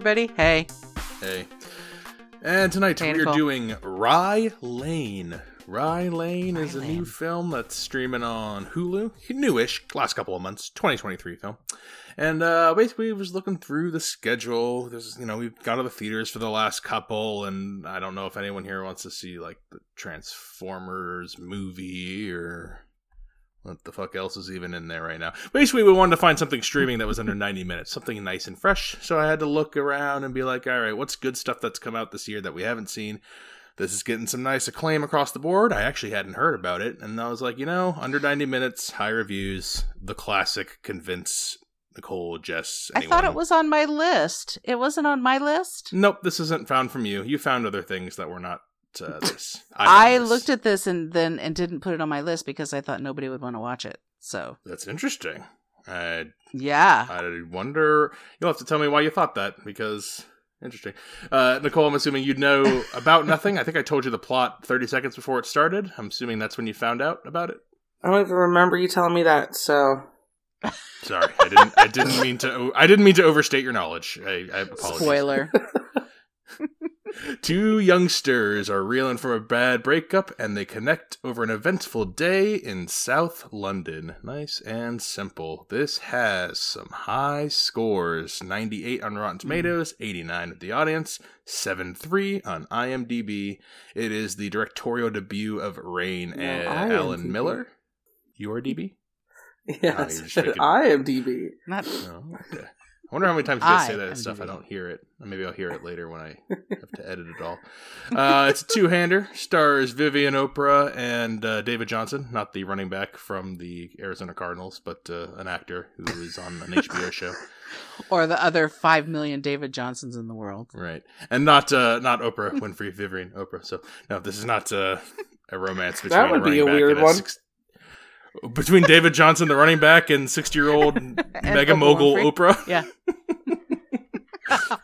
everybody. Hey. Hey. And tonight we are doing Rye Lane. Rye Lane is a Rye new film that's streaming on Hulu. Newish, last couple of months, 2023 film. And uh, basically, was looking through the schedule. There's, you know, we've got to the theaters for the last couple, and I don't know if anyone here wants to see like the Transformers movie or what the fuck else is even in there right now. Basically, we wanted to find something streaming that was under 90 minutes, something nice and fresh. So I had to look around and be like, all right, what's good stuff that's come out this year that we haven't seen? This is getting some nice acclaim across the board. I actually hadn't heard about it. And I was like, you know, under 90 minutes, high reviews, the classic convince Nicole, Jess. I thought it was on my list. It wasn't on my list. Nope, this isn't found from you. You found other things that were not uh, this. I, found this. looked at this and then and didn't put it on my list because I thought nobody would want to watch it. So That's interesting. I yeah, I wonder. You'll have to tell me why you thought that because interesting. Uh, Nicole, I'm assuming you'd know about nothing. I think I told you the plot 30 seconds before it started. I'm assuming that's when you found out about it. I don't even remember you telling me that, so Sorry, I didn't. I didn't mean to. I didn't mean to overstate your knowledge. I, I apologize. spoiler. Two youngsters are reeling from a bad breakup and they connect over an eventful day in South London. Nice and simple. This has some high scores 98 on Rotten hmm. Tomatoes, 89 at the audience, 7 3 on IMDb. It is the directorial debut of Raine No, and Allen-Miller. Your DB? yeah, Oh, I you're just said making- IMDb. Not oh, No. Okay. I wonder how many times you guys say that IMDb. stuff. I don't hear it. Maybe I'll hear it later when I have to edit it all. Uh, it's a two-hander. Stars Vivian Oprah and uh, David Johnson, not the running back from the Arizona Cardinals, but uh, an actor who is on an HBO show. or the other five million David Johnsons in the world. Right, and not uh, not Oprah Winfrey, Vivian Oprah. So no, this is not uh, a romance between That would be running a back weird and one. six- between David Johnson, the running back, and sixty-year-old mega Oprah mogul Winfrey. Oprah. Yeah.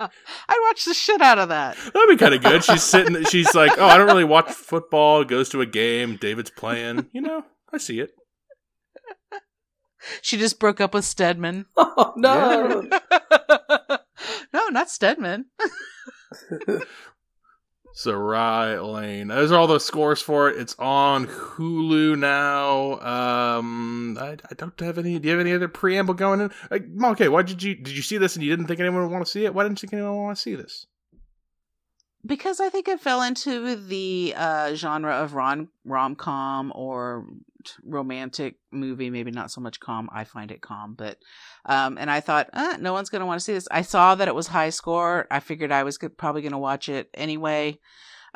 I'd watch the shit out of that. That'd be kind of good. She's sitting. She's like, "Oh, I don't really watch football." Goes to a game. David's playing. You know, I see it. She just broke up with Stedman. Oh no! no, not Stedman. Rye Lane. Those are all the scores for it. It's on Hulu now. Um, I, I don't have any. Do you have any other preamble going in? Like, okay, why did you did you see this and you didn't think anyone would want to see it? Why didn't you think anyone want to see this? because I think it fell into the uh, genre of rom rom com or romantic movie. Maybe not so much calm. I find it calm, but um, and I thought uh, no one's going to want to see this. I saw that it was high score. I figured I was probably going to watch it anyway.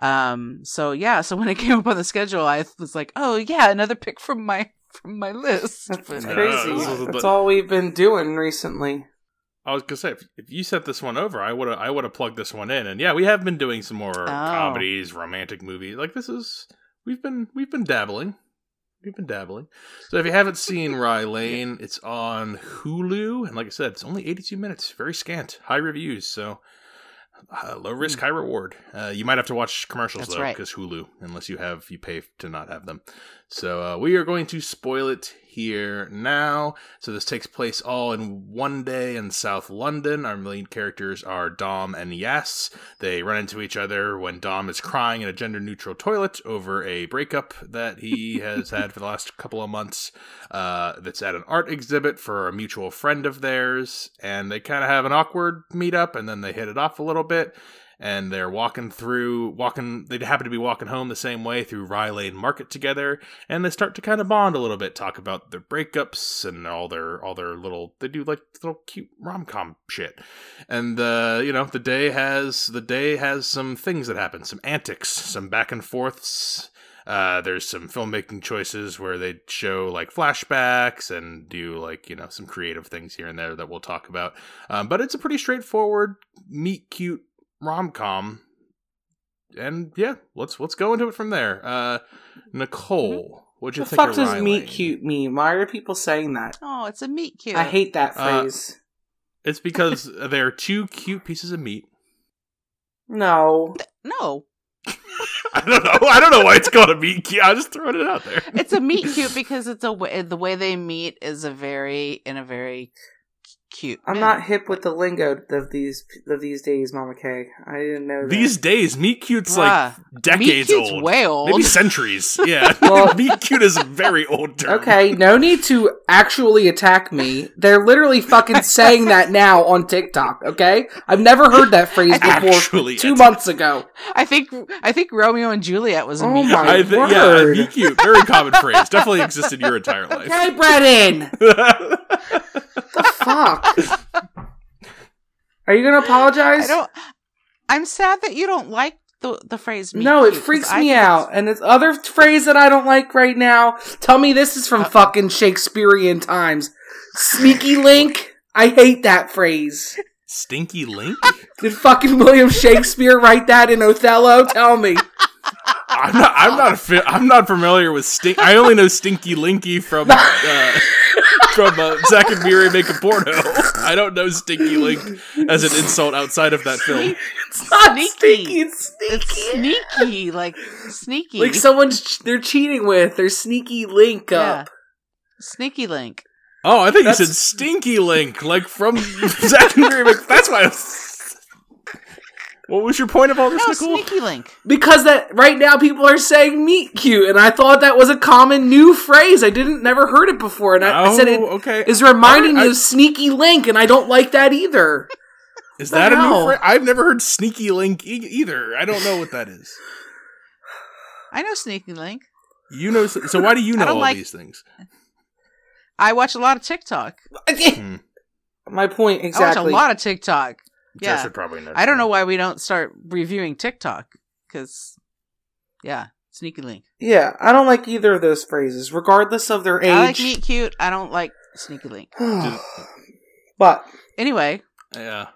Um, so yeah, so when it came up on the schedule, I was like, oh yeah, another pick from my from my list. That's But- Yeah, crazy. this That's all we've been doing recently. I was gonna say if, if you sent this one over, I would have I would have plugged this one in. And yeah, we have been doing some more comedies, romantic movies. Like this is we've been we've been dabbling. We've been dabbling. So if you haven't seen Rye Lane, it's on Hulu, and like I said, it's only 82 minutes, very scant, high reviews. So uh, low risk, high reward. Uh, you might have to watch commercials That's though, right. because Hulu, unless you have you pay to not have them. So uh, we are going to spoil it here now. So this takes place all in one day in South London. Our main characters are Dom and Yas. They run into each other when Dom is crying in a gender neutral toilet over a breakup that he has had for the last couple of months. Uh, that's at an art exhibit for a mutual friend of theirs, and they kind of have an awkward meetup, and then they hit it off a little bit. And they're walking through, walking. They happen to be walking home the same way through Rye Lane Market together, and they start to kind of bond a little bit, talk about their breakups and all their all their little. They do like little cute rom com shit, and uh, you know the day has the day has some things that happen, some antics, some back and forths. Uh, there's some filmmaking choices where they show like flashbacks and do like you know some creative things here and there that we'll talk about. Um, but it's a pretty straightforward, meet cute rom com. And yeah, let's let's go into it from there. Uh, Nicole, what'd you The think fuck of does Rye meet Lane? cute mean? Why are people saying that? Oh, it's a meat cute. I hate that Uh, phrase. It's because they're two cute pieces of meat. no. No, I don't know. I don't know why it's called a meet cute. I'm just throwing it out there. It's a meet cute because it's a way, the way they meet is a very in a very cute. I'm not hip with the lingo of these of these days, Mama K. I didn't know that. These days, meet cute's like Bruh, decades meet cute's old. way old. Maybe centuries. Yeah. Well- meet cute is a very old term. Okay, no need to actually attack me. They're literally fucking saying that now on TikTok, okay? I've never heard that phrase before Actually two attack. months ago. I think I think Romeo and Juliet was a Oh meet my cute. I th- yeah, Word. meet cute. Very common phrase. Definitely existed your entire life. Okay, Brennan! The fuck? Are you gonna apologize? I don't. I'm sad that you don't like the the phrase. Meet no, it cute, 'cause freaks me think it's- out. And this other phrase that I don't like right now, tell me this is from Uh, fucking Shakespearean times. Sneaky link? I hate that phrase. Stinky Link? Did fucking William Shakespeare write that in Othello? Tell me. I'm not. I'm not. Fi- I'm not familiar with stink. I only know Stinky Linky from uh, from uh, Zack and Miri make a porno. I don't know Stinky Link as an insult outside of that film. It's not Sneaky. sneaky. It's It's sneaky. sneaky, like sneaky, Like someone's they're cheating with their sneaky link Yeah. sneaky link. Oh, I think you said Stinky Link, like from Zack and Miri. Make- That's why. I was- What was your point of all this, No, Nicole? sneaky link. Because that right now people are saying meet cute, and I thought that was a common new phrase. I didn't never heard it before, and I, I said it Oh, okay. is reminding I- me of sneaky link, and I don't like that either. Is the that a new hell? phrase? I've never heard Sneaky Link e- either. I don't know what that is. I know sneaky link. You know, so why do you know all like- these things? I watch a lot of TikTok. Hmm. My point exactly. I watch a lot of TikTok. I Yeah, should probably know. I don't know why we don't start reviewing TikTok because, yeah, sneaky link. Yeah, I don't like either of those phrases, regardless of their age. I like meet cute. I don't like sneaky link. but Anyway, Yeah.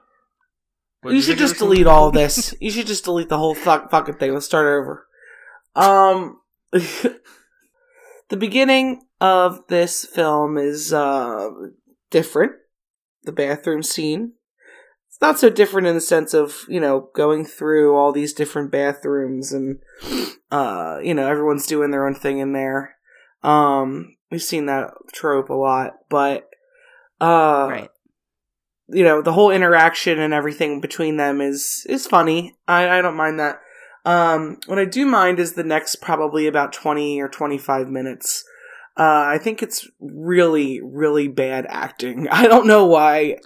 you should just delete all of this. You should just delete the whole fuck fucking thing. Let's start over. Um, the beginning of this film is uh different. The bathroom scene. Not so different in the sense of you know going through all these different bathrooms and uh you know everyone's doing their own thing in there. Um, we've seen that trope a lot, but uh, right. you know the whole interaction and everything between them is is funny i i don't mind that um what i do mind is the next probably about 20 or 25 minutes uh i think it's really really bad acting. I don't know why.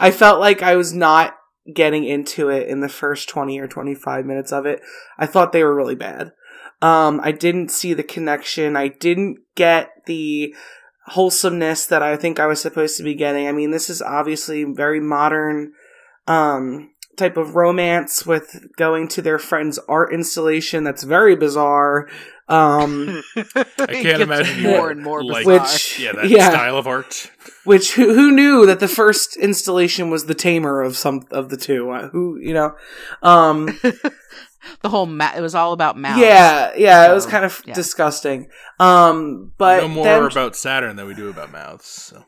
I felt like i was not getting into it in the first 20 or 25 minutes of it. I thought they were really bad. Um i didn't see the connection. I didn't get the wholesomeness that I think I was supposed to be getting. I mean, this is obviously very modern um type of romance with going to their friend's art installation that's very bizarre. Um I can't imagine more and more like- bizarre. Which- Yeah, that Yeah. style of art. which who, who knew that the first installation was the tamer of some of the two? Uh, who, you know. Um the whole ma- it was all about mouths. yeah, yeah, it was kind of yeah. disgusting. Um but no more then- about Saturn than we do about mouths. So.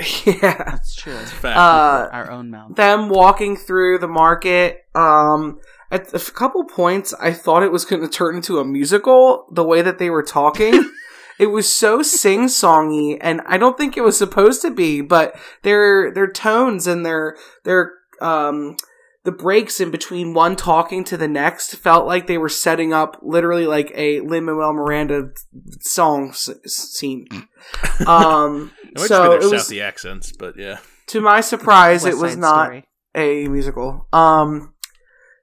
yeah. that's true. That's Fact. Uh Our own mouth. them walking through the market. Um, at a couple points, I thought it was going to turn into a musical. The way that they were talking, it was so sing songy, and I don't think it was supposed to be. But their their tones and their their um the breaks in between one talking to the next felt like they were setting up literally like a Lin Manuel Miranda song s- scene. Um, it might so just it be their was Southy accents, but yeah. to my surprise, it was not Story. a musical. Um,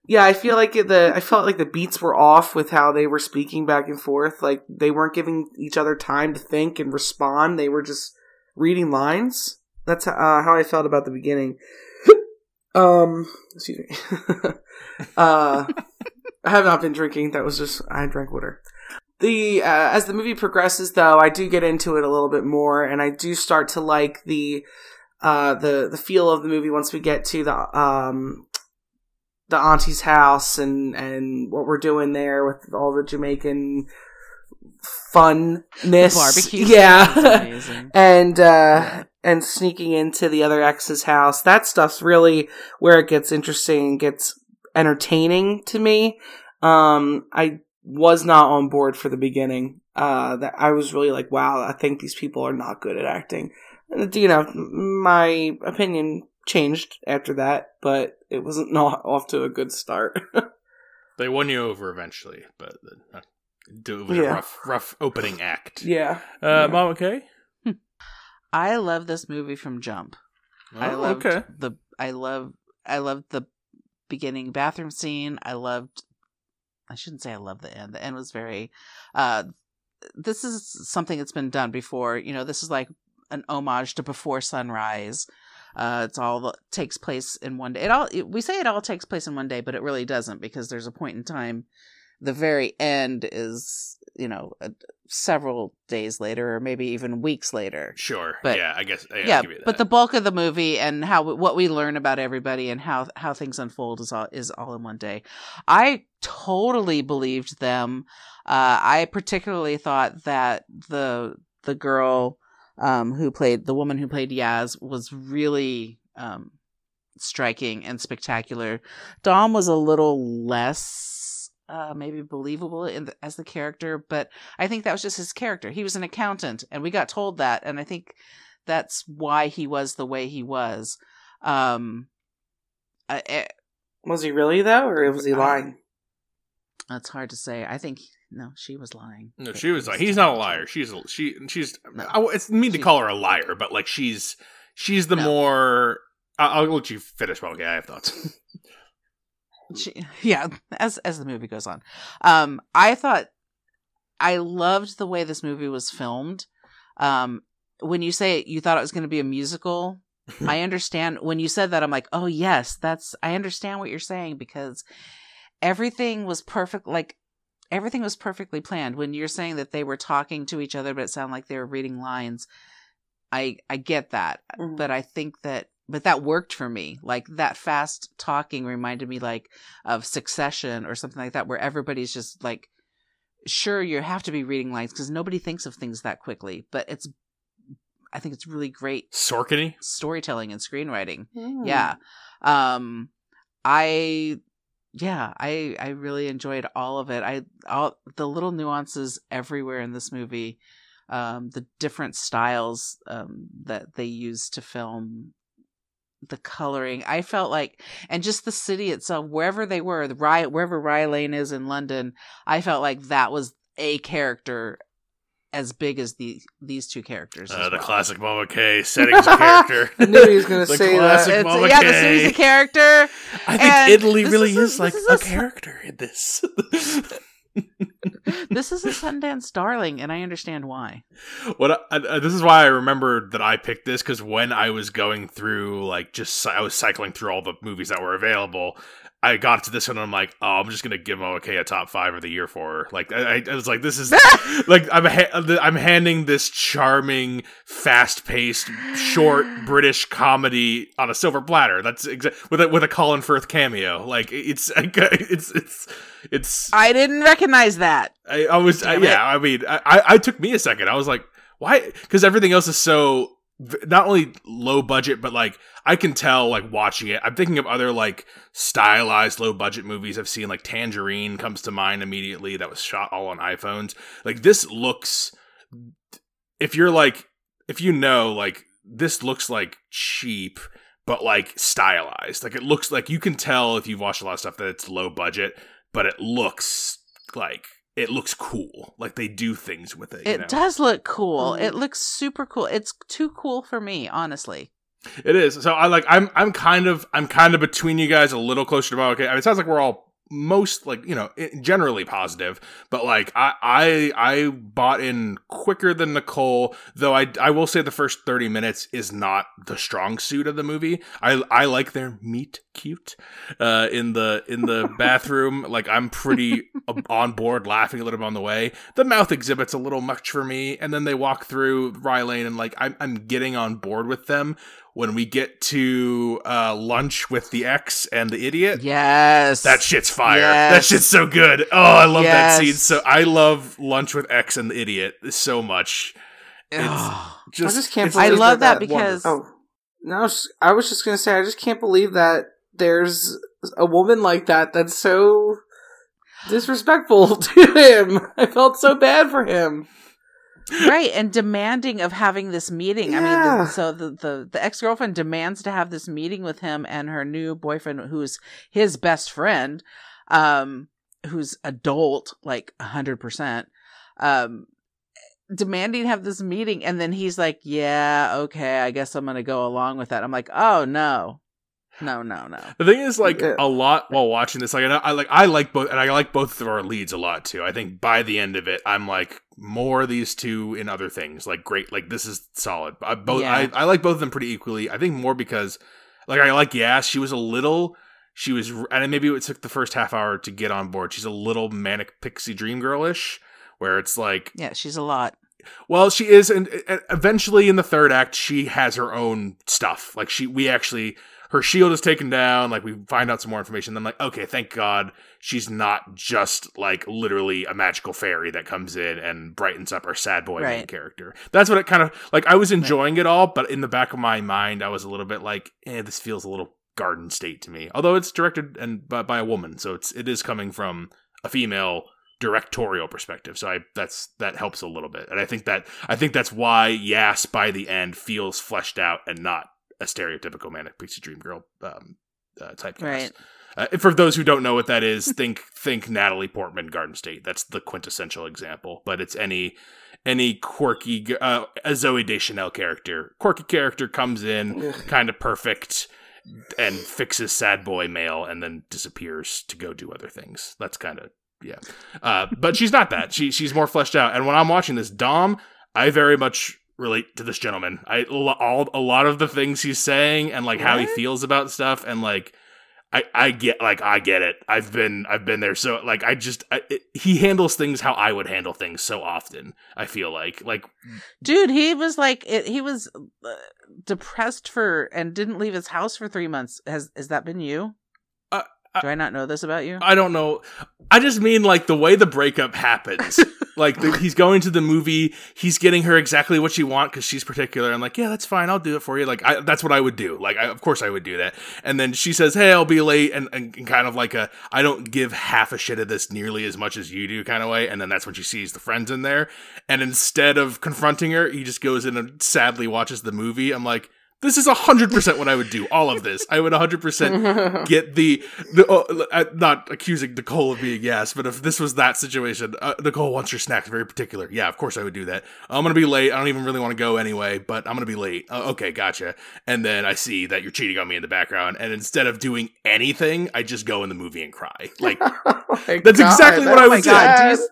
yeah, I feel like it- the I felt like the beats were off with how they were speaking back and forth. Like they weren't giving each other time to think and respond. They were just reading lines. That's uh, how I felt about the beginning. Um, excuse me. uh, I have not been drinking. That was just I drank water. The uh, as the movie progresses, though, I do get into it a little bit more, and I do start to like the uh, the the feel of the movie once we get to the um the auntie's house and and what we're doing there with all the Jamaican funness, barbecue. yeah, and uh and sneaking into the other ex's house. That stuff's really where it gets interesting and gets entertaining to me. Um, I was not on board for the beginning. Uh, that I was really like, wow, I think these people are not good at acting. And, you know, my opinion changed after that, but it wasn't not off to a good start. They won you over eventually, but uh, it was a rough, rough opening act. yeah. Uh, Yeah. Mom, okay? I love this movie from Jump. I Oh, loved okay. the I love I loved the beginning bathroom scene. I loved I shouldn't say I love the end. The end was very uh this is something that's been done before. You know, this is like an homage to Before Sunrise. Uh it's all takes place in one day. It all it, we say it all takes place in one day, but it really doesn't because there's a point in time the very end is, you know, uh, several days later or maybe even weeks later Sure. But- yeah, I guess. Yeah, I'll yeah, give you that. but the bulk of the movie and how what we learn about everybody and how how things unfold is all is all in one day. I totally believed them. Uh, I particularly thought that the the girl um, who played the woman who played Yas was really um, striking and spectacular. Dom was a little less. Uh, maybe believable in the, as the character, but I think that was just his character. He was an accountant, and we got told that, and I think that's why he was the way he was. Um, Was he really though, or was he I- lying? it's hard to say. I think no, she was lying. no, she was he like, he's not a liar. She's a, she she's. No. I, it's mean to call her a liar, but like she's she's the No. more. I- I'll let you finish. Well, yeah, I have thoughts. She, yeah, as as the movie goes on, um, I thought I loved the way this movie was filmed. Um, when you say you thought it was going to be a musical, I understand. When you said that, I'm like, oh yes, that's. I understand what you're saying because everything was perfect. Like everything was perfectly planned. When you're saying that they were talking to each other, but it sounded like they were reading lines, I I get that, Mhm. but I think that but that worked for me. Like that fast talking reminded me like of Succession or something like that, where everybody's just like, sure, you have to be reading lines because nobody thinks of things that quickly, but it's. I think it's really great Sorkiny. storytelling and screenwriting Hmm. yeah um i yeah i i really enjoyed all of it i all the little nuances everywhere in this movie um the different styles um that they use to film the coloring i felt like and just the city itself wherever they were the rye wherever rye lane is in london i felt like that was a character as big as the these two characters Uh, as the well. classic Mama K settings a character. I knew he was going to The say classic that. It's, Mama yeah, the K. city's a character. I think And Italy really is a- is, like this is a, a s- character in this. this is a Sundance darling, and I understand why. what I, I, this is why I remember that I picked this because when I was going through like just I was cycling through all the movies that were available. I got to this one and I'm like, oh, I'm just gonna give OK a top five of the year for her. Like, I, I was like, this is like I'm ha- I'm handing this charming, fast-paced, short British comedy on a silver platter. That's exa- with a with a Colin Firth cameo. Like, it's it's it's it's I didn't recognize that. I, I was, I, yeah. I mean, I, I, I took me a second. I was like, why? Because everything else is so not only low budget, but like I can tell, like watching it. I'm thinking of other like stylized low budget movies I've seen. Like Tangerine comes to mind immediately. That was shot all on iPhones. Like this looks. If you're like, if you know, like this looks like cheap. But like stylized, like it looks like you can tell if you've watched a lot of stuff that it's low budget, but it looks like it looks cool. Like they do things with it. you It know? does look cool. Mhm. It looks super cool. It's too cool for me, honestly. It is. So I like. I'm. I'm kind of. I'm kind of between you guys, a little closer to my okay. I mean, it sounds like we're all most like you know generally positive, but like I I I bought in quicker than Nicole. Though I I will say the first thirty minutes is not the strong suit of the movie. I I like their meet cute uh, in the in the bathroom. Like I'm pretty on board, laughing a little bit on the way. The mouth exhibits a little much for me, and then they walk through Rye Lane, and like I'm I'm getting on board with them when we get to uh, lunch with the ex and the idiot. Yes. That shit's fire. Yes. That shit's so good. Oh, I love that scene. So I love lunch with X and the idiot so much. Ugh. Just, just can't it's- I love that that because Oh, no, I was just gonna say, I just can't believe that there's a woman like that that's so disrespectful to him. I felt so bad for him. Right and demanding of having this meeting. I mean the, so the, the the ex-girlfriend demands to have this meeting with him and her new boyfriend who's his best friend um who's adult like 100% um demanding to have this meeting. And then he's like yeah okay i guess i'm gonna go along with that. I'm like oh no no no no The thing is, like Yeah. a lot while watching this, like I, I like I like both, and I like both of our leads a lot too. I think by the end of it, I'm like more of these two in other things. Like great, like this is solid. I both Yeah. I, I like both of them pretty equally. I think more because like I like Yas. She was a little. She was, and maybe it took the first half hour to get on board. She's a little manic pixie dream girlish, where it's like yeah she's a lot well, she is, and, and eventually in the third act, she has her own stuff. Like she, we actually, her shield is taken down. Like we find out some more information. Then, like, okay, thank God, she's not just like literally a magical fairy that comes in and brightens up our sad boy main character. That's what it kind of like. I was enjoying it all, but in the back of my mind, I was a little bit like, eh, this feels a little Garden State to me. Although it's directed and by, by a woman, so it's it is coming from a female directorial perspective. So I that's that helps a little bit, and I think that I think that's why Yas by the end feels fleshed out and not a stereotypical manic pixie dream girl um, uh, typecast. Right. Uh, for those who don't know what that is, think think Natalie Portman, Garden State. That's the quintessential example. But it's any any quirky uh, a Zooey Deschanel character. Quirky character comes in, kind of perfect, and fixes sad boy male, and then disappears to go do other things. That's kind of yeah. Uh, but she's not that. She she's more fleshed out. And when I'm watching this Dom, I very much relate to this gentleman. I all a lot of the things he's saying and like how he feels about stuff and like I, I get like I get it. I've been I've been there. So like I just I, it, he handles things how I would handle things so often. I feel like like dude he was like it, he was uh, depressed for and didn't leave his house for three months has has that been you do i not know this about you I don't know. I just mean like the way the breakup happens. like the, he's going to the movie, he's getting her exactly what she want because she's particular. I'm like, yeah, that's fine. I'll do it for you. Like I, that's what I would do. Like I, of course I would do that. And then she says, hey, I'll be late, and, and, and kind of like a I don't give half a shit of this nearly as much as you do kind of way. And then that's when she sees the friends in there, and instead of confronting her, he just goes in and sadly watches the movie. I'm like. This is hundred percent what I would do. All of this, I would hundred percent get the the uh, uh, not accusing Nicole of being yes, but if this was that situation, uh, Nicole wants your snacks very particular. Yeah, of course I would do that. I'm gonna be late. I don't even really want to go anyway, but I'm gonna be late. Uh, okay, gotcha. And then I see that you're cheating on me in the background, and instead of doing anything, I just go in the movie and cry. Like, Oh my That's exactly what that's I would do. God, do you sad. s-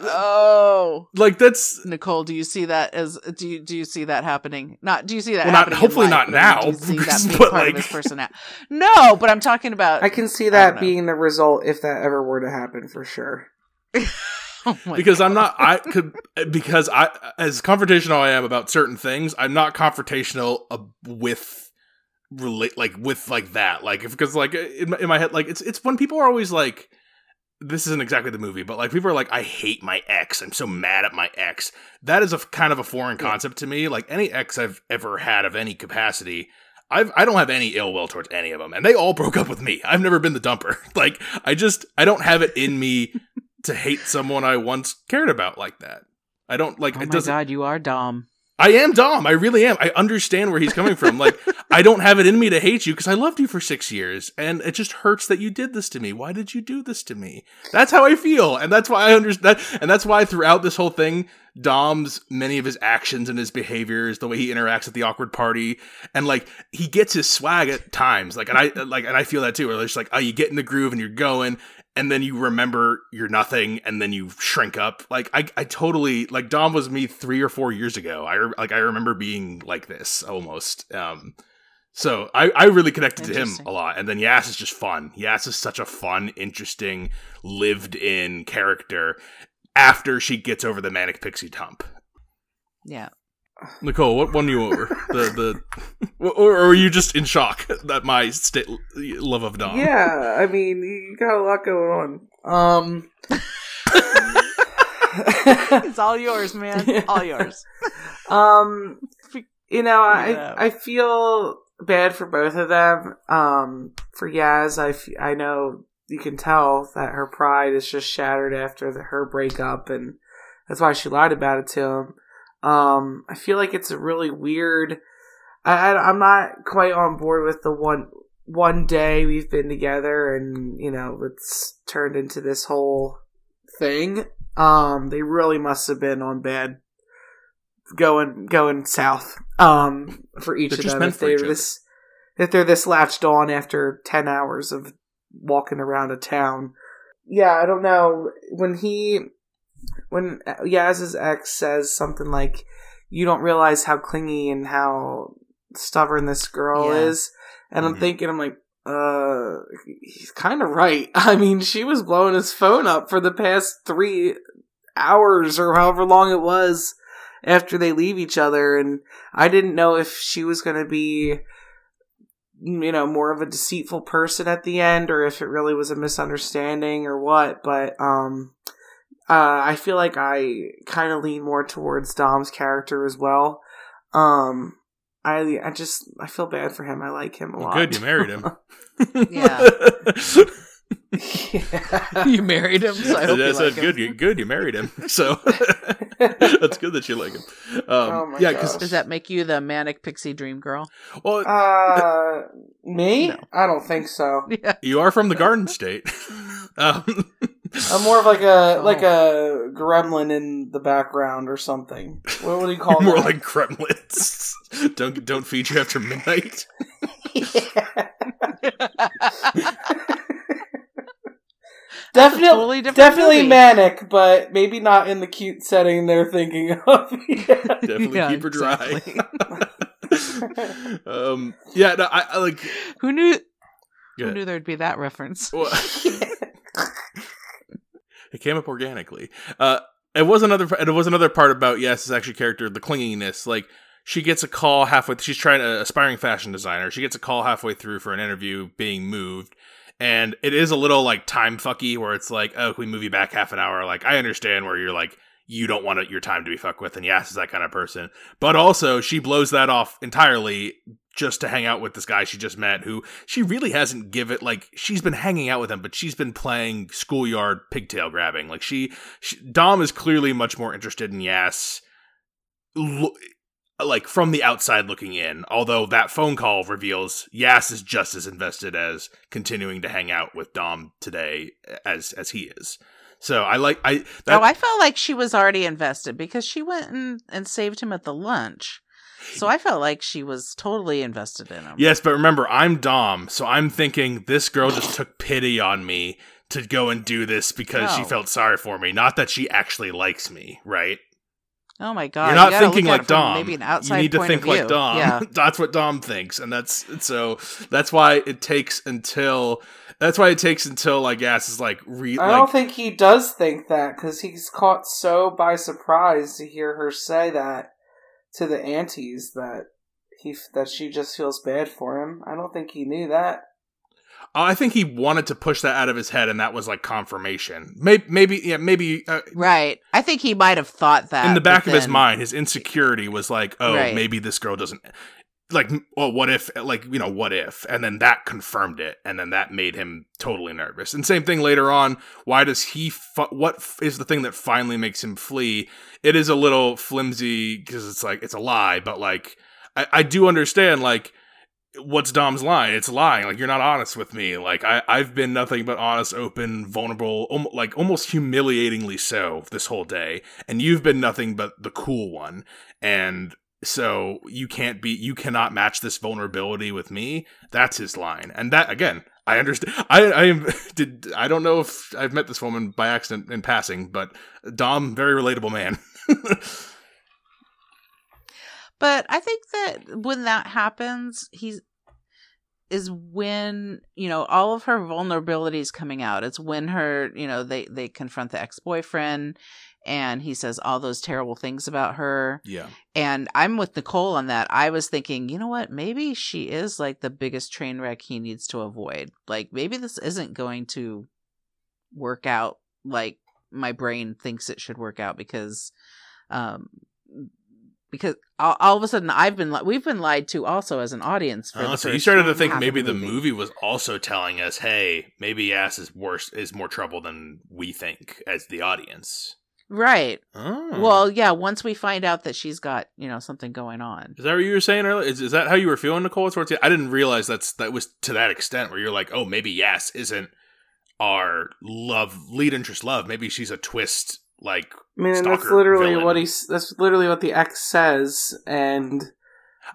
oh. Like that's nicole do you see that as do you do you see that happening? Not do you see that Well, not- happening hopefully life, not but now, do you see that being but, part like- of his personality no but i'm talking about I can see that being the result if that ever were to happen for sure. Oh my because I'm not I could because I as confrontational I am about certain things, I'm not confrontational uh, with relate like with like that. Like if because like in my, in my head like it's it's when people are always like this isn't exactly the movie but like people are like I hate my ex. I'm so mad at my ex. That is a f- kind of a foreign concept to me. Like any ex I've ever had of any capacity I've I don't have any ill will towards any of them and they all broke up with me. I've never been the dumper. Like I just I don't have it in me to hate someone I once cared about like that. I don't like oh it my god you are dom I am Dom. I really am. I understand where he's coming from. Like I don't have it in me to hate you because I loved you for 6 years and it just hurts that you did this to me. Why did you do this to me? That's how I feel and that's why I understand and that's why throughout this whole thing Dom's many of his actions and his behaviors, the way he interacts at the awkward party, and like he gets his swag at times. Like and I like and I feel that too. Where it's like, oh, you get in the groove and you're going, and then you remember you're nothing, and then you shrink up. Like I, I totally like Dom was me three or four years ago. I like I remember being like this almost. Um, so I, I really connected to him a lot. And then Yas is just fun. Yas is such a fun, interesting, lived in character after she gets over the manic pixie hump. yeah Nicole, what won you over? the the or, or were you just in shock that my sta- love of Dom? Yeah, I mean, you got a lot going on. Um, it's all yours man all yours um, you know, Yeah. I I feel bad for both of them. Um, for Yaz, I f- I know you can tell that her pride is just shattered after the, her breakup, and that's why she lied about it to him. Um, I feel like it's a really weird. I, I I'm not quite on board with the one one day we've been together, and you know it's turned into this whole thing. Um, they really must have been on bad going going south. Um, for each They're of them if they're each other. this if they're this latched on after ten hours of walking around a town. Yeah, I don't know when he when Yas's ex says something like, "You don't realize how clingy and how stubborn this girl Yeah. is," and I'm Mhm. thinking, I'm like, uh, he's kind of right. I mean, she was blowing his phone up for the past three hours or however long it was after they leave each other, and I didn't know if she was going to be you know more of a deceitful person at the end or if it really was a misunderstanding or what but um uh i feel like i kind of lean more towards dom's character as well um i i just i feel bad for him i like him a Well, lot good, you married him. Yeah. yeah. you married him, so I hope I you said like him. good, you, good, you married him. So that's good that you like him. Um, Oh my yeah, because gosh. Does that make you the manic pixie dream girl? well, uh me No. i don't think so Yeah. you are from the Garden State. um, i'm more of like a Oh. like a gremlin in the background or something what would you call more that? like gremlins. don't don't feed you after midnight. Definitely, totally different definitely movie. manic, but maybe not in the cute setting they're thinking of. Definitely Yeah, keep her dry. exactly. um, yeah, no, I, I like. Who knew? Who knew there'd be that reference? Well, it came up organically. Uh, it was another. It was another part about yes, his actually character, the clinginess. Like she gets a call halfway. She's trying to aspiring fashion designer. She gets a call halfway through for an interview, being moved. And it is a little like time fucky where it's like, oh, can we move you back half an hour? Like, I understand where you're like, you don't want your time to be fucked with, and Yas is that kind of person. But also, she blows that off entirely just to hang out with this guy she just met, who she really hasn't given it. like she's been hanging out with him, but she's been playing schoolyard pigtail grabbing. Like she, she Dom is clearly much more interested in Yas. Like from the outside looking in, although that phone call reveals Yas is just as invested as continuing to hang out with Dom today as as he is. So I like I that oh, I felt like she was already invested because she went and, and saved him at the lunch. So I felt like she was totally invested in him. Yes, but remember, I'm Dom, so I'm thinking this girl just took pity on me to go and do this because she oh. felt sorry for me, not that she actually likes me, right? Oh my god! You're not you thinking like Dom. Maybe an outside you need to think like. Dom. Yeah. that's what Dom thinks, and that's so. That's why it takes until. That's why it takes until like Ass is like re. I like, don't think he does think that because he's caught so by surprise to hear her say that to the aunties that he that she just feels bad for him. I don't think he knew that. I think he wanted to push that out of his head, and that was like confirmation. Maybe, maybe, yeah, maybe. Uh, Right. I think he might have thought that in the back of his mind, his insecurity was like, oh, Right. maybe this girl doesn't like. Well, what if? Like, you know, what if? And then that confirmed it, and then that made him totally nervous. And same thing later on. Why does he? Fu- what f- is the thing that finally makes him flee? It is a little flimsy because it's like it's a lie, but like I, I do understand like. What's Dom's line? It's lying. Like you're not honest with me. Like I, I've been nothing but honest, open, vulnerable, om- like almost humiliatingly so this whole day and you've been nothing but the cool one and so you can't be you cannot match this vulnerability with me that's his line and that again i understand i i did i don't know if i've met this woman by accident in passing but dom very relatable man But I think that when that happens, he's is when you know all of her vulnerabilities coming out. It's when her you know they they confront the ex boyfriend, and he says all those terrible things about her. yeah And I'm with Nicole on that. I was thinking, you know what? Maybe she is like the biggest train wreck he needs to avoid. Like maybe this isn't going to work out like my brain thinks it should work out because um because all, all of a sudden I've been li- we've been lied to also as an audience. For Oh, so you started to think maybe the movie. was also telling us, "Hey, maybe ass is worse, is more trouble than we think as the audience." right? Oh. Well, yeah. Once we find out that she's got you know something going on, is that what you were saying earlier? Is, is that how you were feeling, Nicole? Towards the, I didn't realize that's that was to that extent where you're like, "Oh, maybe Yas isn't our love lead interest love. Maybe she's a twist." Like I mean, that's literally villain. what he's. That's literally what the ex says, and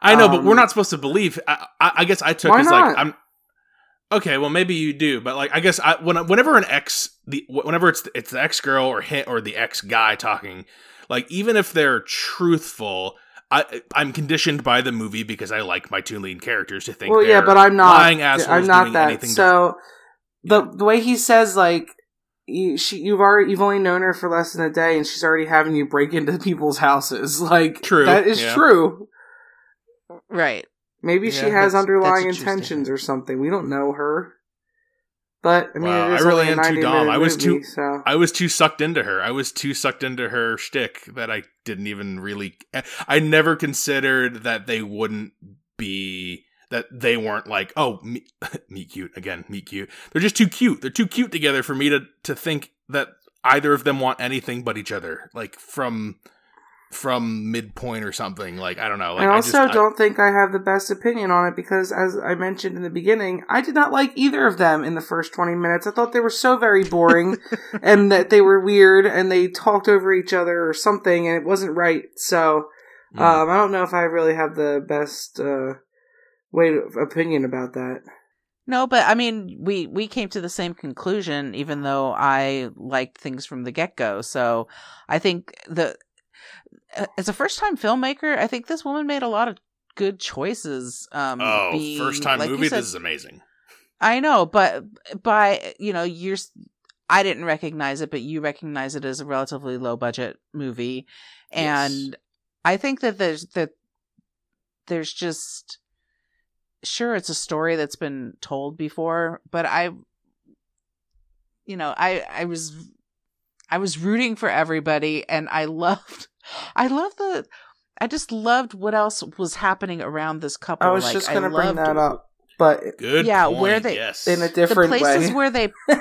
I know, but we're Um, not supposed to believe. I, I, I guess I took as like not? I'm. Okay, well maybe you do, but like I guess I when whenever an ex the whenever it's it's the ex girl or hit or the ex guy talking, like even if they're truthful, I I'm conditioned by the movie because I like my two lead characters to think. well, yeah, but I'm not. lying assholes I'm not doing that. So the the way he says like. You, she, you've already you've only known her for less than a day, and she's already having you break into people's houses. Like True, that is yeah. true. right? Maybe she has underlying intentions or something. We don't know her. But I mean, Wow, it is I really am too dumb. minute I was movie, too- So I was too sucked into her. I was too sucked into her shtick that I didn't even really. I never considered that they wouldn't be that they weren't like oh me, meet cute again meet cute. They're just too cute. They're too cute together for me to to think that either of them want anything but each other. Like from from midpoint or something. Like I don't know. Like I also just, don't think I have the best opinion on it because, as I mentioned in the beginning, I did not like either of them in the first 20 minutes. I thought they were so very boring and that they were weird and they talked over each other or something and it wasn't right. So, Mm. um, I don't know if I really have the best uh, way to, opinion about that. No, but I mean, we we came to the same conclusion, even though I liked things from the get go. So I think the as a first time filmmaker, I think this woman made a lot of good choices. Um, oh, being- first time like you movie. said- this is amazing. I know, but by you know, you're I didn't recognize it, but you recognize it as a relatively low budget movie, and Yes. I think that there's that there's just sure it's a story that's been told before, but I you know, I I was I was rooting for everybody and I loved I love the I just loved what else was happening around this couple. I was like, just going to I bring loved that up, but Good. Yeah, point, where they- yes. in a the different places way. where they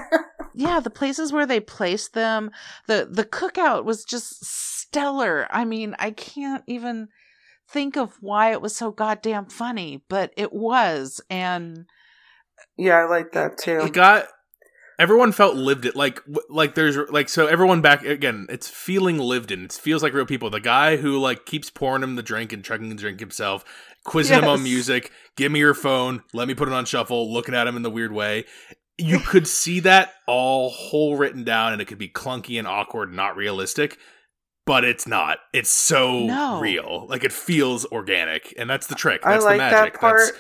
yeah the places where they placed them the the cookout was just stellar i mean i can't even think of why it was so goddamn funny but it was and yeah, I like that too. it got everyone felt lived it like like there's like so everyone back again it's feeling lived in. It feels like real people. The guy who like keeps pouring him the drink and chugging the drink himself quizzing him on music give me your phone let me put it on shuffle looking at him in the weird way. You could see that all whole written down and it could be clunky and awkward and not realistic but it's not it's so No. real like it feels organic and that's the trick I like the that part that's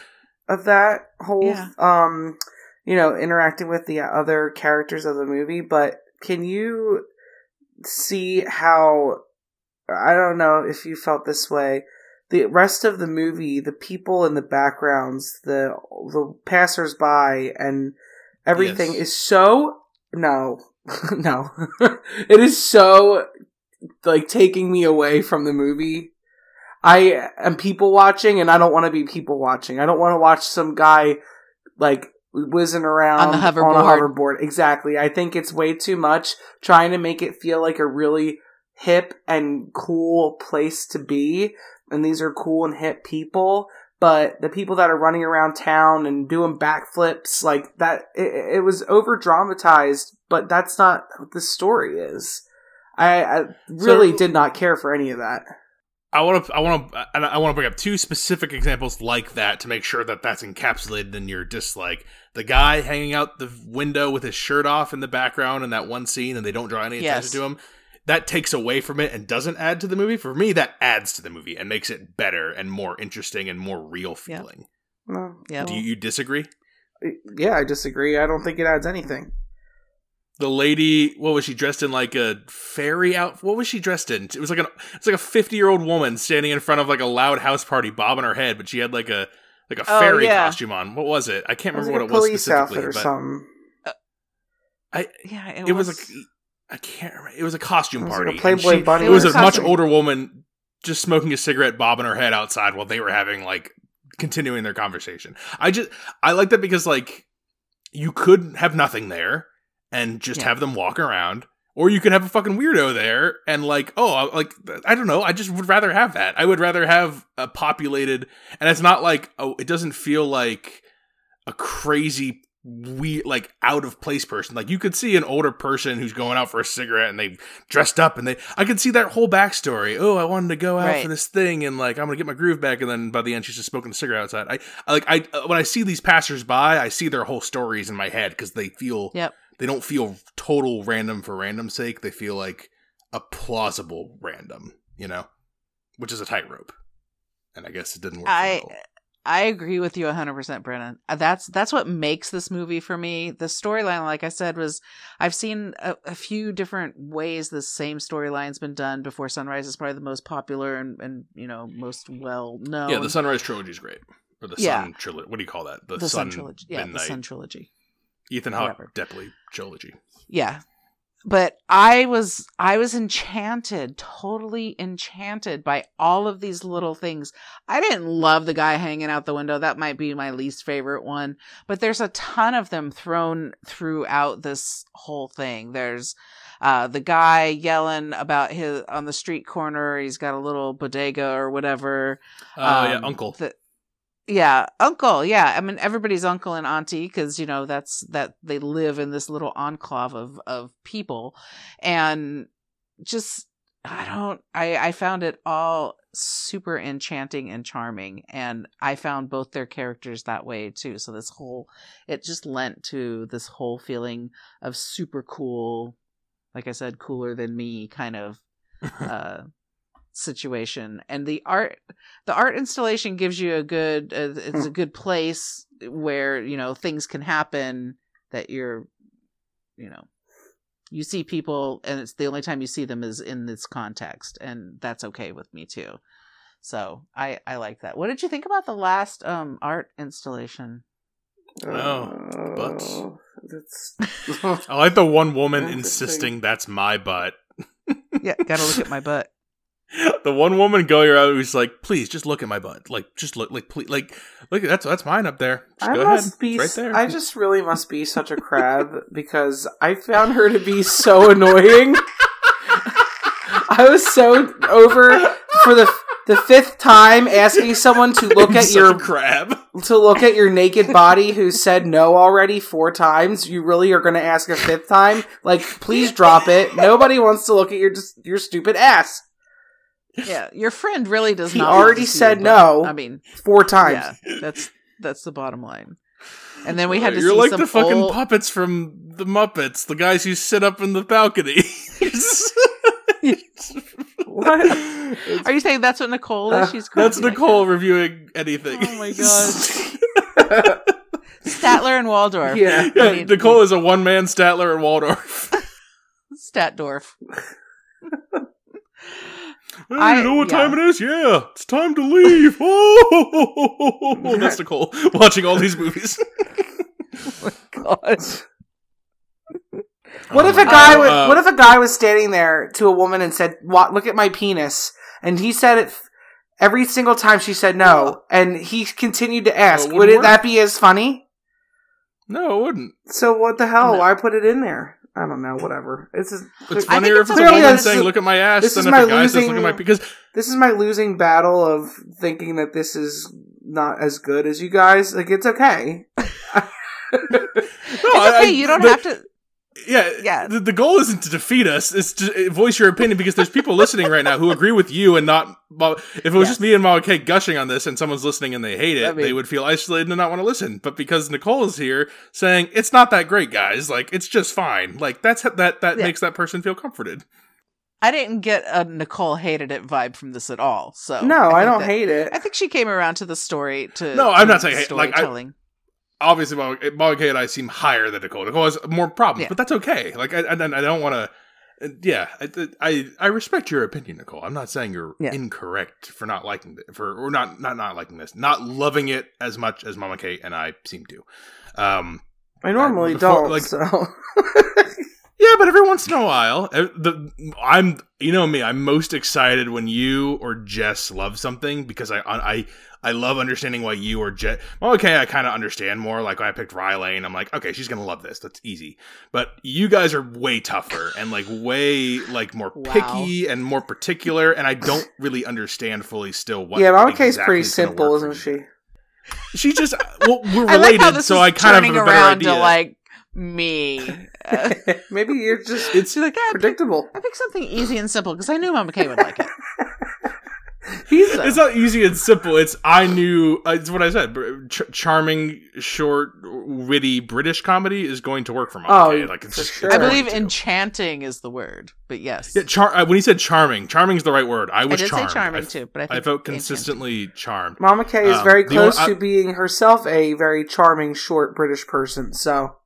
of that whole Yeah. um you know interacting with the other characters of the movie but can you see how i don't know if you felt this way the rest of the movie the people in the backgrounds the the passersby and everything Yes. is so no no it is so like taking me away from the movie I am people watching, and I don't want to be people watching. I don't want to watch some guy like whizzing around On the on a hoverboard. hoverboard. Exactly. I think it's way too much trying to make it feel like a really hip and cool place to be. And these are cool and hip people. But the people that are running around town and doing backflips like that, it, it was over dramatized. But that's not what the story is. I, I really So- did not care for any of that. I want to, I want to, I want to bring up two specific examples like that to make sure that that's encapsulated in your dislike. The guy hanging out the window with his shirt off in the background in that one scene, and they don't draw any Yes. attention to him. That takes away from it and doesn't add to the movie. For me, that adds to the movie and makes it better and more interesting and more real Yeah. feeling. Yeah. Do you, you disagree? yeah, I disagree. I don't think it adds anything. The lady, what was she dressed in? Like a fairy out? What was she dressed in? It was like an, it's like a fifty year old woman standing in front of like a loud house party, bobbing her head, but she had like a like a Oh, fairy yeah. costume on. What was it? I can't It was remember like what a it was police outfit specifically, or but something. yeah it, it was like I can't remember. It was a costume It was like a party. Playboy she- bunny It was or a much older woman just smoking a cigarette, bobbing her head outside while they were having like continuing their conversation. I just I like that because like you could have nothing there and just Yeah. have them walk around. Or you could have a fucking weirdo there and like, oh, like I don't know. I just would rather have that. I would rather have a populated, and it's not like oh, it doesn't feel like a crazy we like out of place person. Like you could see an older person who's going out for a cigarette and they dressed up and they I could see that whole backstory. Oh, I wanted to go out Right. for this thing and like I'm gonna get my groove back and then by the end she's just smoking a cigarette outside. I, I like I when I see these passersby, I see their whole stories in my head because they feel Yep. They don't feel total random for random sake. They feel like a plausible random, you know, which is a tightrope. And I guess it didn't work. I I agree with you 100%, Brennan. Uh, That's that's what makes this movie for me. The storyline, like I said, was I've seen a, a few different ways the same storyline's been done before. Sunrise is probably the most popular and, and you know most well known. yeah, the Sunrise trilogy is great. Or the Yeah. Sun trilogy. What do you call that? The, the Sun, Sun trilogy. Yeah, Midnight, the Sun trilogy. Ethan Hawke. Delpy trilogy. Yeah. But I was I was enchanted, totally enchanted by all of these little things. I didn't love the guy hanging out the window. That might be my least favorite one, but there's a ton of them thrown throughout this whole thing. There's uh the guy yelling about his on the street corner, he's got a little bodega or whatever. Oh yeah, Um, Uncle. the- yeah, uncle. Yeah, I mean everybody's uncle and auntie because you know that's that they live in this little enclave of of people, and just I don't. I I found it all super enchanting and charming, and I found both their characters that way too. So this whole it just lent to this whole feeling of super cool, like I said, cooler than me kind of uh situation and the art the art installation gives you a good uh, it's a good place where you know things can happen that you're you know you see people and it's the only time you see them is in this context and that's okay with me too so i i like that what did you think about the last um art installation Oh, butts. Oh, That's I like the one woman Interesting. insisting that's my butt. yeah gotta look at my butt the one woman going around who's like, please just look at my butt. Like, just look, like, please, like, look, that's that's mine up there. Just I go must ahead. be. It's right there. I just really must be such a crab because I found her to be so annoying. I was so over for the the fifth time asking someone to look at your crab. to look at your naked body who said no already four times. You really are going to ask a fifth time? Like, please drop it. Nobody wants to look at your your stupid ass. Yeah your friend really does He not want already to see said your butt. no. i mean Four times. yeah that's that's the bottom line and then we had to You're see like some the fucking old- puppets from the Muppets, the guys who sit up in the balcony. What? Are you saying that's what Nicole is? Uh, She's That's crazy like Nicole reviewing anything. Oh my god. Statler and Waldorf. Yeah. yeah, I mean, Nicole is a one man Statler and Waldorf. Statdorf. Hey, I- you know what yeah. time it is? Yeah, it's time to leave. Oh, that's Nicole watching all these movies. God. What Oh if a guy God. was, Uh, what if a guy was standing there to a woman and said, "Look at my penis," and he said it every single time she said no, and he continued to ask, it would wouldn't it, that be as funny? No, it wouldn't. So what the hell? No. Why put it in there? I don't know. Whatever. It's just, It's I think funnier if it's it's a okay woman that- saying, "Look at my ass," this than if my a guy says, "Look at my." Because this is my losing battle of thinking that this is not as good as you guys. Like it's okay. no, It's okay. you don't the- have to. Yeah, Yeah. The, the goal isn't to defeat us; it's to uh, voice your opinion because there's people listening right now who agree with you and not. If it was Yes. just me and Mama K gushing on this, and someone's listening and they hate it, I mean- they would feel isolated and not want to listen. But because Nicole is here saying it's not that great, guys, like it's just fine. Like that's that that Yeah. makes that person feel comforted. I didn't get a Nicole hated it vibe from this at all. So no, I, think don't that- hate it. I think she came around to the story to. No, I'm not saying the hate- like, I- storytelling. Obviously, Mama, Mama K and I seem higher than Nicole. Nicole has more problems, Yeah. but that's okay. Like I, I, I don't want to. Yeah, I, I I respect your opinion, Nicole. I'm not saying you're Yeah. incorrect for not liking it, for or not not not liking this, not loving it as much as Mama Kate and I seem to. Um, I normally before- don't. like- so yeah, but every once in a while, the I'm you know me, I'm most excited when you or Jess love something because I I I love understanding why you or Jess. Well, okay, I kind of understand more. Like when I picked Riley, and I'm like, okay, she's gonna love this. That's easy. But you guys are way tougher and like way like more Wow. picky and more particular, and I don't really understand fully still what. yeah, Mama K's exactly pretty simple, isn't she? She just well, we're I like related, how this so is I kind of turning have a better around idea. to like me. Uh, Maybe you're just it's like, yeah, I picked, predictable. I picked something easy and simple because I knew Mama K would like it. He's it's not easy and simple. It's I knew. uh, It's what I said. Ch- charming, short, witty British comedy is going to work for Mom. Oh, K. like it's sure. it's I believe to. enchanting is the word, but yes, Yeah, char- uh, when he said charming, charming is the right word. I I was did charmed. say charming I, too. But I, I think felt enchanting. consistently charmed. Mama K is Um, very the close only- to being herself a very charming, short British person. So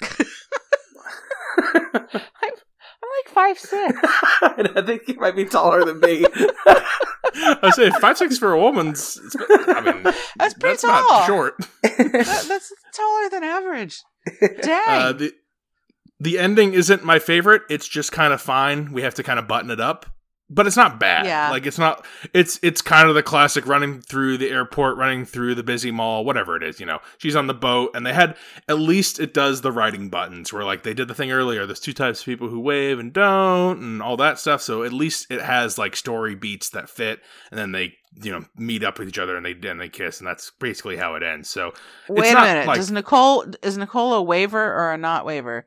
I'm, I'm like five six. And I think he might be taller than me. I say five six for a woman's. I mean, That's pretty that's tall. not short. That- that's taller than average. Dang. Uh, the the ending isn't my favorite. It's just kind of fine. We have to kind of button it up, but it's not bad. Yeah. like it's not. It's it's kind of the classic running through the airport, running through the busy mall, whatever it is. You know, she's on the boat, and they had at least it does the writing buttons where like they did the thing earlier. There's two types of people who wave and don't, and all that stuff. So at least it has like story beats that fit, and then they you know meet up with each other and they and they kiss, and that's basically how it ends. So Wait a not minute. like- Does Nicole is Nicole a waiver or a not waiver?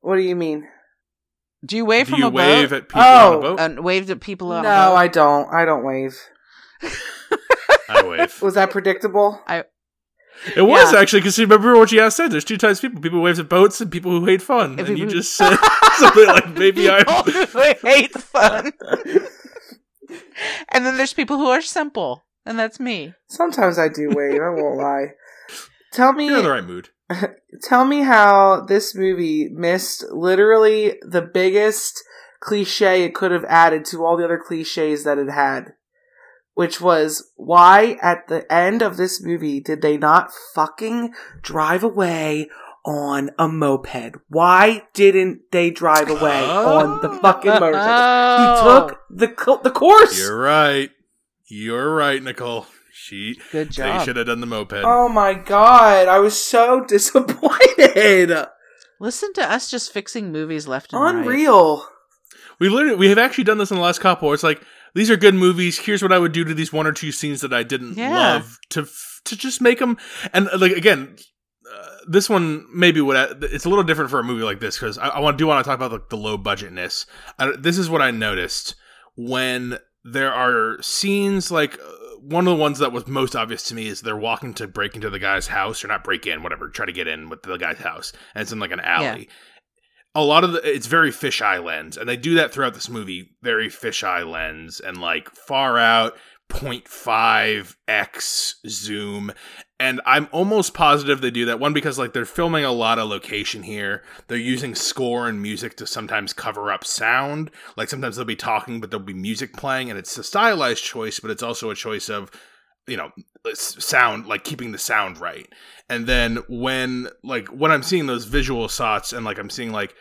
what do you mean? Do you wave do from you a wave boat? at people on Oh. a boat? And waved at people on No, a boat? I don't. I don't wave. I wave. Was that predictable? It was Yeah. actually because remember what you guys said. There's two types of people: people who wave at boats and people who hate fun. And And, you people who- just said something like, "Maybe I." People who hate fun. and then there's people who are simple, and that's me. Sometimes I do wave. I won't lie. Tell me, You're in the right mood. tell me how this movie missed literally the biggest cliche it could have added to all the other cliches that it had. Which was why at the end of this movie did they not fucking drive away on a moped? Why didn't they drive away on the fucking motorcycle? He Oh. took the the course. You're right. You're right, Nicole. She. Good job. They job. should have done the moped. Oh my god, I was so disappointed. Listen to us just fixing movies left and right. Unreal. We literally we have actually done this in the last couple. Where it's like these are good movies. Here's what I would do to these one or two scenes that I didn't Yeah. love to to just make them. And uh, like again, uh, this one maybe would it's a little different for a movie like this because I, I want do want to talk about like the low budgetness. I, this is what I noticed when there are scenes like. One of the ones that was most obvious to me is they're walking to break into the guy's house or not break in, whatever, try to get in with the guy's house, and it's in like an alley. A lot of the it's very fisheye lens and they do that throughout this movie very fisheye lens and like far out 0.5x zoom and i'm almost positive they do that. One because like they're filming a lot of location here. They're using score and music to sometimes cover up sound. Like sometimes they'll be talking but there'll be music playing and it's a stylized choice but it's also a choice of you know sound like keeping the sound right. And then when like when i'm seeing those visual shots and like i'm seeing like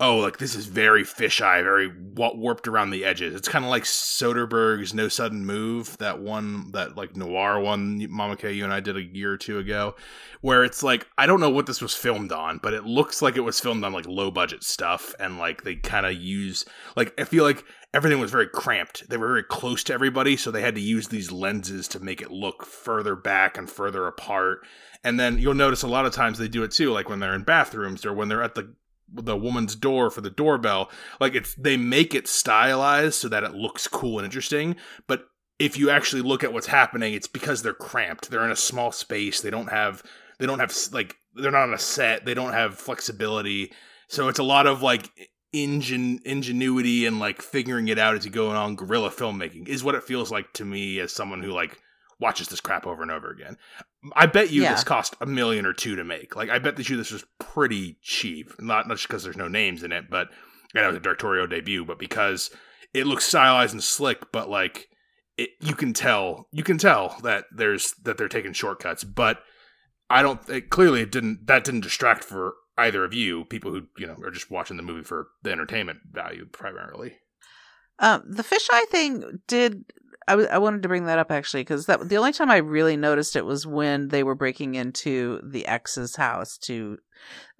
oh like this is very fisheye very wa- warped around the edges it's kind of like soderbergh's no sudden move that one that like noir one mama k you and i did a year or two ago where it's like i don't know what this was filmed on but it looks like it was filmed on like low budget stuff and like they kind of use like i feel like everything was very cramped. They were very close to everybody, so they had to use these lenses to make it look further back and further apart. And then you'll notice a lot of times they do it too, like when they're in bathrooms or when they're at the the woman's door for the doorbell. Like it's they make it stylized so that it looks cool and interesting, but if you actually look at what's happening, it's because they're cramped. They're in a small space. They don't have they don't have like they're not on a set. They don't have flexibility. So it's a lot of like ingen ingenuity and like figuring it out as you go on guerrilla filmmaking is what it feels like to me as someone who like watches this crap over and over again. I bet you Yeah. this cost a million or two to make. Like I bet that you this was pretty cheap. Not not just because there's no names in it, but and it was a directorial debut, but because it looks stylized and slick, but like it, you can tell you can tell that there's that they're taking shortcuts, but I don't. It, clearly, it didn't. That didn't distract for either of you, people who you know are just watching the movie for the entertainment value primarily. Um, the fisheye thing did. I, w- I wanted to bring that up actually because that the only time I really noticed it was when they were breaking into the ex's house to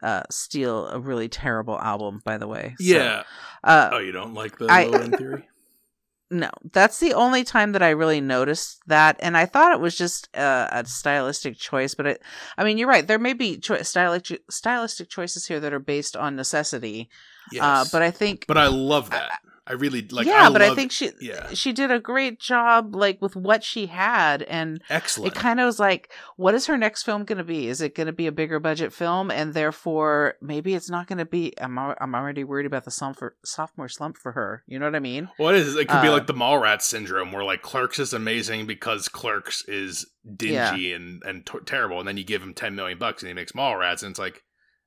uh, steal a really terrible album. By the way, So, yeah. uh, oh, you don't like the I- low end theory? no, that's the only time that I really noticed that, and I thought it was just uh, a stylistic choice. But it, I mean, you're right. There may be cho- stylistic stylistic choices here that are based on necessity. Yes. Uh, but I think but I love that. I really like. yeah, I but I think she yeah. she did a great job, like with what she had, and excellent. it kind of was like, what is her next film going to be? Is it going to be a bigger budget film, and therefore maybe it's not going to be? I'm I'm already worried about the sophomore sophomore slump for her. You know what I mean? What is it? could be Uh, like the Mallrats syndrome, where like Clerks is amazing because Clerks is dingy and and t- terrible, and then you give him ten million bucks and he makes Mallrats, and it's like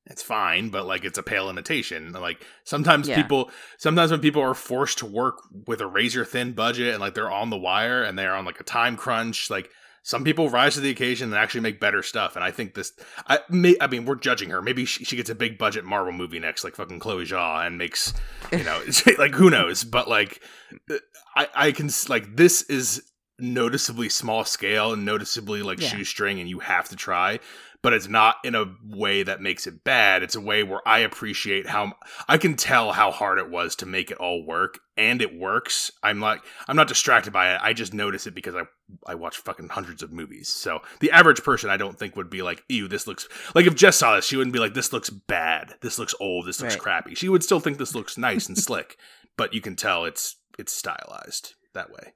it's fine, but like it's a pale imitation. Like sometimes Yeah. people, sometimes when people are forced to work with a razor thin budget and like they're on the wire and they're on like a time crunch, like some people rise to the occasion and actually make better stuff. And I think this, I may, I mean, we're judging her. Maybe she, she gets a big budget Marvel movie next, like fucking Chloe Zhao, and makes you know, like who knows? But like, uh, I I can like this is noticeably small scale and noticeably like Yeah. shoestring, and you have to try. But it's not in a way that makes it bad. It's a way where I appreciate how I can tell how hard it was to make it all work, and it works. I'm like I'm not distracted by it. I just notice it because I I watch fucking hundreds of movies. So the average person, I don't think would be like, "Ew, this looks." Like if Jess saw this, she wouldn't be like, "This looks bad. This looks old. This looks Right. crappy." She would still think this looks nice and slick, but you can tell it's it's stylized that way.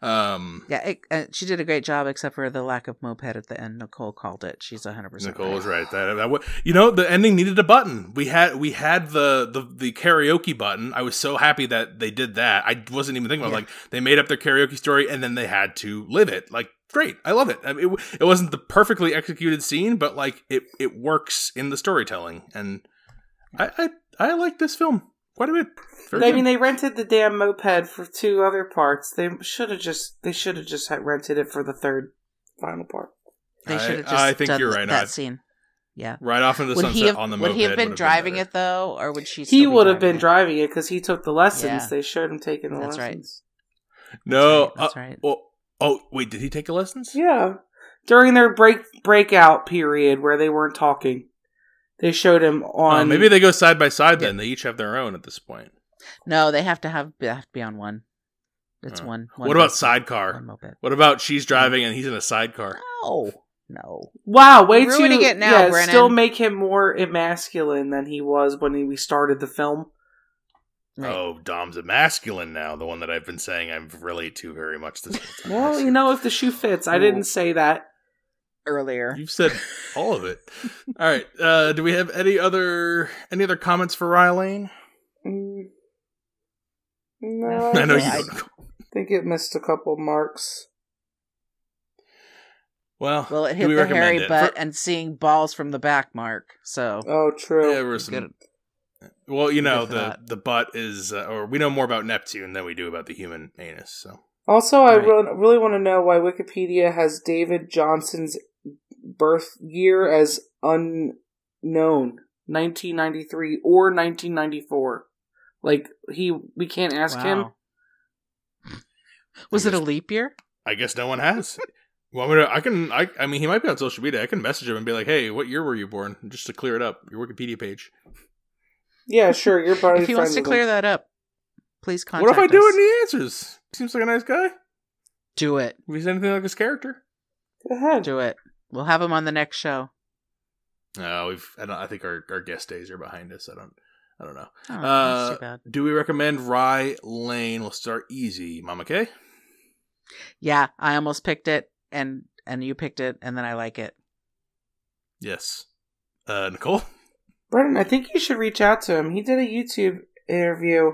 Um, Yeah, it, uh, she did a great job, except for the lack of moped at the end. Nicole called it. She's 100. percent Nicole was right. That, that you know the ending needed a button. We had we had the, the the karaoke button. I was so happy that they did that. I wasn't even thinking about Yeah. like they made up their karaoke story and then they had to live it. Like great, I love it. I mean, it. It wasn't the perfectly executed scene, but like it it works in the storytelling, and I I, I like this film quite a bit. Very I good. mean, they rented the damn moped for two other parts. They should have just they should have just had rented it for the third final part. They should have just I think done you're right, that Nod. scene. Yeah. right off into the Would sunset have? on the would he have been driving better. it though, or would she? He still be would have been it? driving it because he took the lessons. Yeah. They showed him taking the That's right. lessons. No, That's uh, right. oh, oh wait, did he take the lessons? Yeah, during their break breakout period where they weren't talking, they showed him Oh, on. maybe they go side by side then. They each have their own at this point. No, they have to have they have to be on one. It's Oh. one. one What about sidecar? What about she's mm-hmm. driving and he's in a sidecar? No, no. Wow, way You're too ruining it now, yeah, Brennan. Still make him more emasculine than he was when we started the film. Right. Oh, Dom's a masculine now. The one that I've been saying I relate to very much this whole time. Well, you know, if the shoe fits, I didn't say that. Earlier. You've said all of it. All right. Uh, do we have any other any other comments for Rye Lane? Mm. No, I know you I- think it missed a couple marks. Well, Well, it do hit we the recommend hairy it? butt For- and seeing balls from the back mark. So Oh, true. yeah, there was some- good. well, you know the that. the butt is, uh, or we know more about Neptune than we do about the human anus. So Also, I Right. re- really want to know why Wikipedia has David Jonsson's birth year as unknown, 1993 or 1994. Like he, we can't ask him. Was I it a leap year? I guess no one has. Well, I'm gonna, I can, I, I mean, he might be on social media. I can message him and be like, "Hey, what year were you born?" Just to clear it up, your Wikipedia page. Yeah, sure. You're probably If he wants to clear him. that up, please contact what if I do us. it and he answers? Seems like a nice guy. Do it. If he's anything like his character. Go ahead. Do it. We'll have him on the next show. No, we've. I, don't, I think our, our guest days are behind us. I don't. I don't know. Oh, Uh, that's too bad. Do we recommend Rye Lane? We'll start easy, Mama K. Yeah, I almost picked it, and and you picked it, and then I like it. Yes. Uh, Nicole. Brennan, I think you should reach out to him. He did a YouTube interview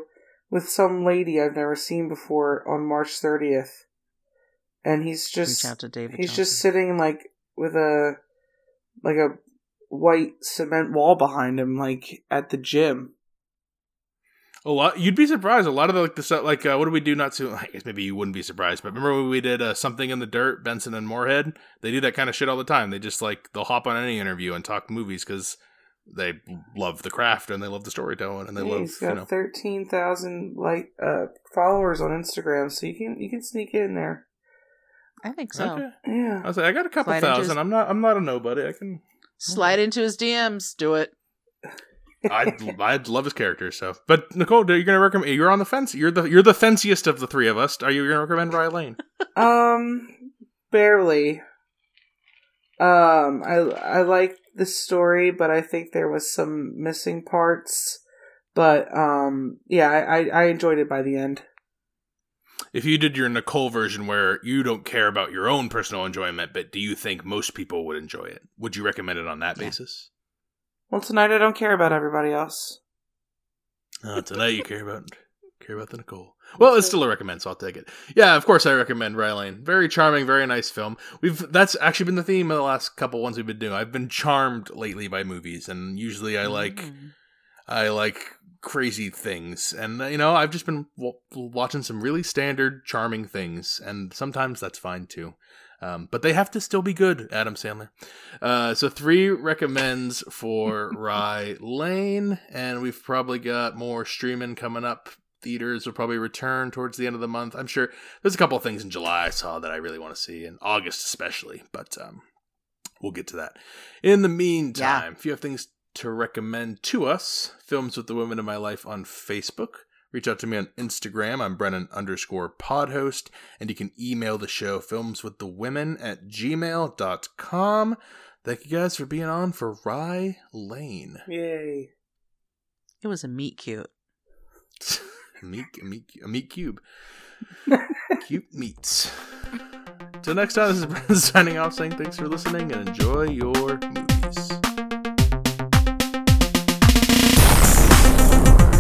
with some lady I've never seen before on March 30th. And he's just Reach out to David. he's Jonsson. just sitting like with a like a white cement wall behind him like at the gym. A lot. You'd be surprised. A lot of the like the stuff like uh, what do we do? Not to. I guess maybe you wouldn't be surprised, but remember when we did uh, something in the dirt, Benson and Moorhead? They do that kind of shit all the time. They just like they'll hop on any interview and talk movies because they love the craft and they love the storytelling and they Yeah, love he's you got know thirteen thousand like uh followers on Instagram, so you can you can sneak in there. I think so. Okay. Yeah. I was like, I got a couple Slide thousand. his- I'm not. I'm not a nobody. I can. Slide into his DMs. Do it. I'd, I'd love his character. So, but Nicole, you're gonna recommend? You're on the fence. You're the you're the fenciest of the three of us. Are you gonna recommend Rye Lane? Um, barely. Um, I I like the story, but I think there was some missing parts. But um, yeah, I I, I enjoyed it by the end. If you did your Nicole version where you don't care about your own personal enjoyment, but do you think most people would enjoy it? Would you recommend it on that Yeah. basis? Well, tonight I don't care about everybody else. Uh, tonight you care about care about the Nicole. Well, it's still a recommend, so I'll take it. Yeah, of course I recommend Rye Lane. Very charming, very nice film. We've that's actually been the theme of the last couple ones we've been doing. I've been charmed lately by movies, and usually I like Mm. I like crazy things, and you know I've just been w- watching some really standard, charming things, and sometimes that's fine too. Um, but they have to still be good, Adam Sandler. Uh, so three recommends for Rye Lane, and we've probably got more streaming coming up. Theaters will probably return towards the end of the month. I'm sure there's a couple of things in July I saw that I really want to see, in August especially, but um, we'll get to that. In the meantime, if you have things to recommend to us, Films with the Women in My Life on Facebook. Reach out to me on Instagram. I'm Brennan underscore podhost. And you can email the show films with the women at gmail.com. Thank you guys for being on for Rye Lane. Yay! It was a meet cute. a, meat, a, meat, a meat cube. Cute meats. Till next time, this is Brennan signing off saying thanks for listening and enjoy your movies.